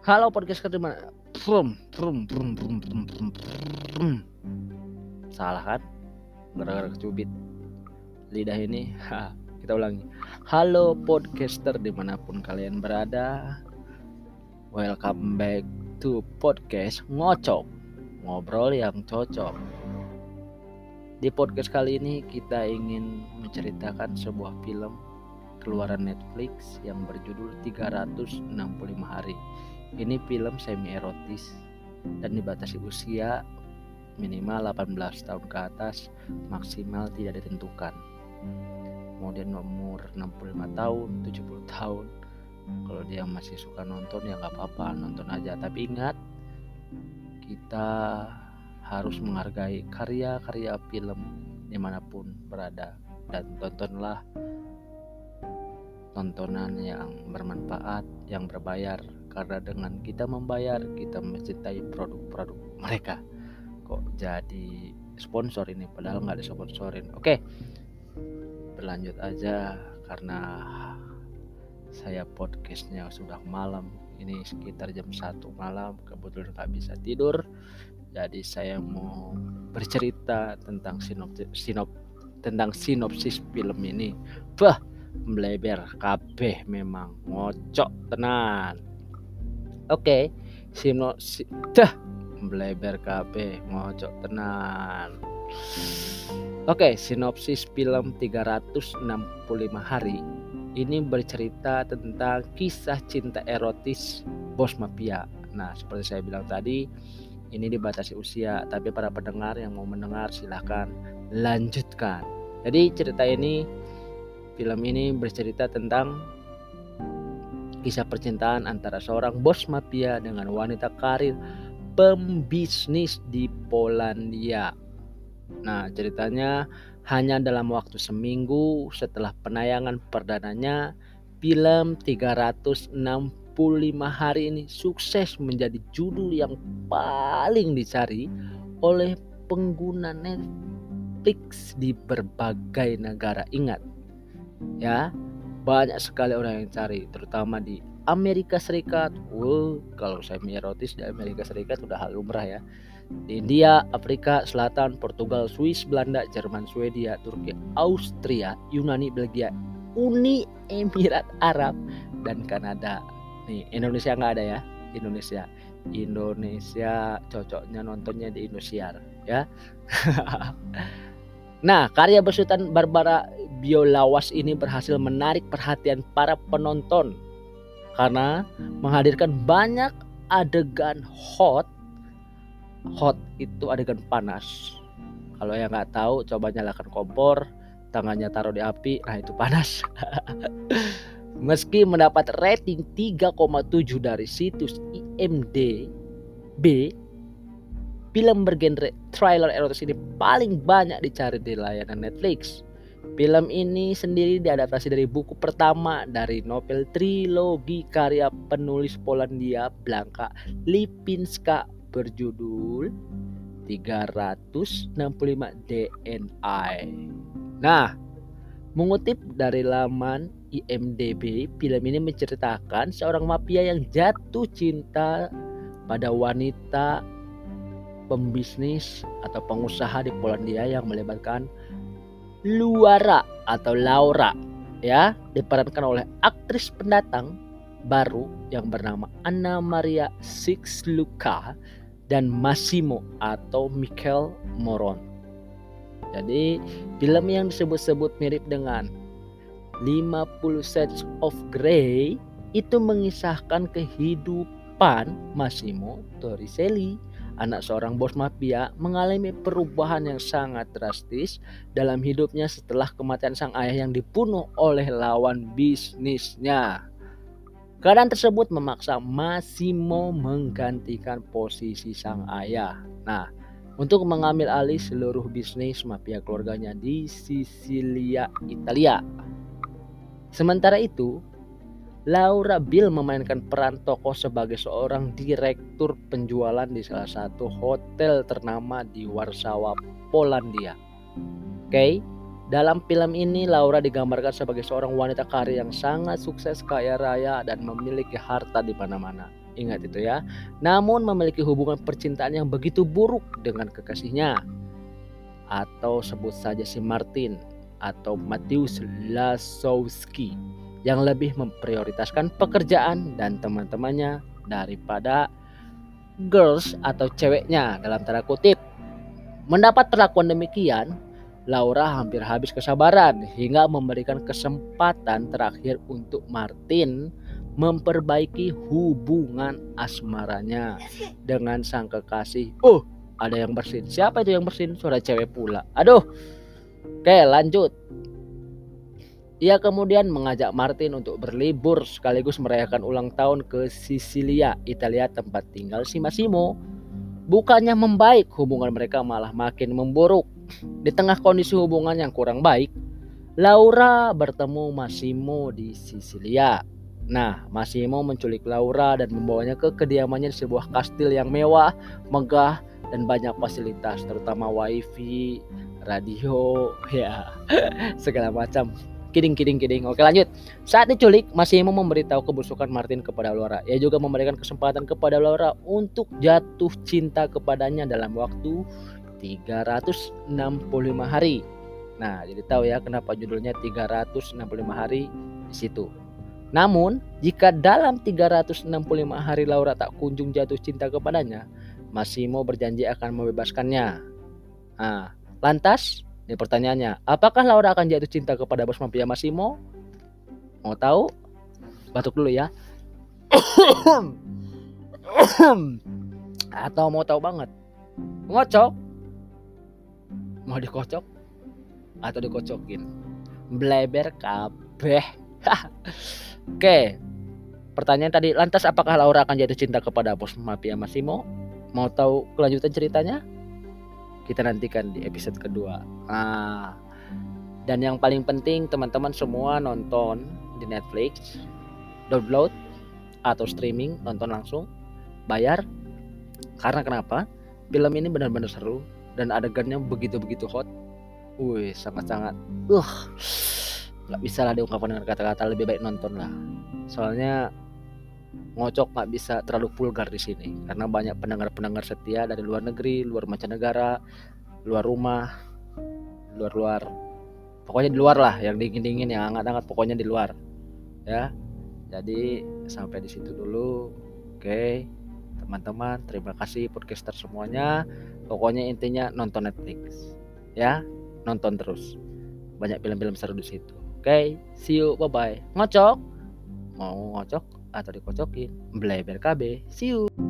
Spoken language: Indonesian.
Halo podcast kedua Prum, prum, prum, prum, prum, prum, prum. Salah kan? Gara-gara kecubit lidah ini. Ha, kita ulangi. Halo podcaster di mana pun kalian berada. Welcome back to podcast ngocok ngobrol yang cocok. Di podcast kali ini kita ingin menceritakan sebuah film keluaran Netflix yang berjudul 365 hari. Ini film semi erotis dan dibatasi usia minimal 18 tahun ke atas, maksimal tidak ditentukan. Kemudian nomor 65 tahun, 70 tahun. Kalau dia masih suka nonton ya nggak apa-apa, nonton aja. Tapi ingat, kita harus menghargai karya-karya film di mana pun berada dan tontonlah tontonan yang bermanfaat, yang berbayar karena dengan kita membayar kita mencintai produk-produk mereka. Kok jadi sponsor ini padahal nggak disponsorin. Oke, berlanjut aja karena saya podcastnya sudah malam ini sekitar jam satu malam kebetulan nggak bisa tidur jadi saya mau bercerita tentang sinopsis sinop tentang sinopsis film ini. Bah, melebar kabeh memang ngocok tenan. Oke, sinopsis dah melebar kabeh ngocok tenan. Oke, sinopsis film 365 hari ini bercerita tentang kisah cinta erotis bos mafia. Nah, seperti saya bilang tadi, ini dibatasi usia, tapi para pendengar yang mau mendengar silahkan lanjutkan. Jadi cerita ini, film ini bercerita tentang kisah percintaan antara seorang bos mafia dengan wanita karir pembisnis di Polandia. Nah ceritanya hanya dalam waktu seminggu setelah penayangan perdananya, film 360 25 hari ini sukses menjadi judul yang paling dicari oleh pengguna Netflix di berbagai negara. Ingat, ya, banyak sekali orang yang cari, terutama di Amerika Serikat. Wow, kalau saya erotis di Amerika Serikat sudah hal lumrah ya. Di India, Afrika Selatan, Portugal, Swiss, Belanda, Jerman, Swedia, Turki, Austria, Yunani, Belgia, Uni Emirat Arab, dan Kanada nih Indonesia nggak ada ya Indonesia Indonesia cocoknya nontonnya di Indosiar ya Nah, karya besutan Barbara Biolawas ini berhasil menarik perhatian para penonton karena menghadirkan banyak adegan hot. Hot itu adegan panas. Kalau yang nggak tahu, coba nyalakan kompor, tangannya taruh di api, nah itu panas. Meski mendapat rating 3,7 dari situs IMDb, film bergenre trailer erotis ini paling banyak dicari di layanan Netflix. Film ini sendiri diadaptasi dari buku pertama dari novel trilogi karya penulis Polandia Blanka Lipinska berjudul 365 DNI. Nah, mengutip dari laman IMDb, film ini menceritakan seorang mafia yang jatuh cinta pada wanita pembisnis atau pengusaha di Polandia yang melibatkan Luara atau Laura ya diperankan oleh aktris pendatang baru yang bernama Anna Maria Sixluka dan Massimo atau Michael Moron. Jadi film yang disebut-sebut mirip dengan 50 Shades of Grey itu mengisahkan kehidupan Massimo Torricelli, anak seorang bos mafia mengalami perubahan yang sangat drastis dalam hidupnya setelah kematian sang ayah yang dibunuh oleh lawan bisnisnya. Keadaan tersebut memaksa Massimo menggantikan posisi sang ayah. Nah, untuk mengambil alih seluruh bisnis mafia keluarganya di Sisilia, Italia. Sementara itu, Laura Bill memainkan peran tokoh sebagai seorang direktur penjualan di salah satu hotel ternama di Warsawa, Polandia. Oke, dalam film ini Laura digambarkan sebagai seorang wanita karir yang sangat sukses, kaya raya, dan memiliki harta di mana-mana. Ingat itu ya. Namun memiliki hubungan percintaan yang begitu buruk dengan kekasihnya. Atau sebut saja si Martin atau Matius Lasowski yang lebih memprioritaskan pekerjaan dan teman-temannya daripada girls atau ceweknya dalam tanda kutip. Mendapat perlakuan demikian, Laura hampir habis kesabaran hingga memberikan kesempatan terakhir untuk Martin memperbaiki hubungan asmaranya dengan sang kekasih. Oh, ada yang bersin. Siapa itu yang bersin? Suara cewek pula. Aduh. Oke, lanjut. Ia kemudian mengajak Martin untuk berlibur sekaligus merayakan ulang tahun ke Sisilia, Italia tempat tinggal si Massimo. Bukannya membaik, hubungan mereka malah makin memburuk. Di tengah kondisi hubungan yang kurang baik, Laura bertemu Massimo di Sisilia. Nah, Massimo menculik Laura dan membawanya ke kediamannya di sebuah kastil yang mewah, megah, dan banyak fasilitas, terutama wifi, radio, ya, segala macam Kidding, kidding, kidding. Oke lanjut. Saat diculik, Massimo memberitahu kebusukan Martin kepada Laura. Ia juga memberikan kesempatan kepada Laura untuk jatuh cinta kepadanya dalam waktu 365 hari. Nah, jadi tahu ya kenapa judulnya 365 hari di situ. Namun, jika dalam 365 hari Laura tak kunjung jatuh cinta kepadanya, Massimo berjanji akan membebaskannya. Nah, lantas ini pertanyaannya, apakah Laura akan jatuh cinta kepada bos mafia Massimo? Mau tahu? Batuk dulu ya. Atau mau tahu banget? Ngocok? Mau dikocok? Atau dikocokin? Bleber kabeh. Oke. Pertanyaan tadi, lantas apakah Laura akan jatuh cinta kepada bos mafia Massimo? Mau tahu kelanjutan ceritanya? Kita nantikan di episode kedua. Nah, dan yang paling penting teman-teman semua nonton di Netflix, download atau streaming, nonton langsung, bayar. Karena kenapa? Film ini benar-benar seru dan adegannya begitu-begitu hot. Wih, sangat-sangat. Uh, nggak bisa lah diungkapkan dengan kata-kata lebih baik nonton lah. Soalnya ngocok nggak bisa terlalu vulgar di sini karena banyak pendengar-pendengar setia dari luar negeri, luar mancanegara, luar rumah, luar-luar. Pokoknya di luar lah, yang dingin-dingin, yang hangat-hangat, pokoknya di luar. Ya. Jadi sampai di situ dulu. Oke, teman-teman, terima kasih podcaster semuanya. Pokoknya intinya nonton Netflix. Ya, nonton terus. Banyak film-film seru di situ. Oke, see you, bye bye. Ngocok. Mau ngocok? Atau dikocokin. Bleber KB. See you.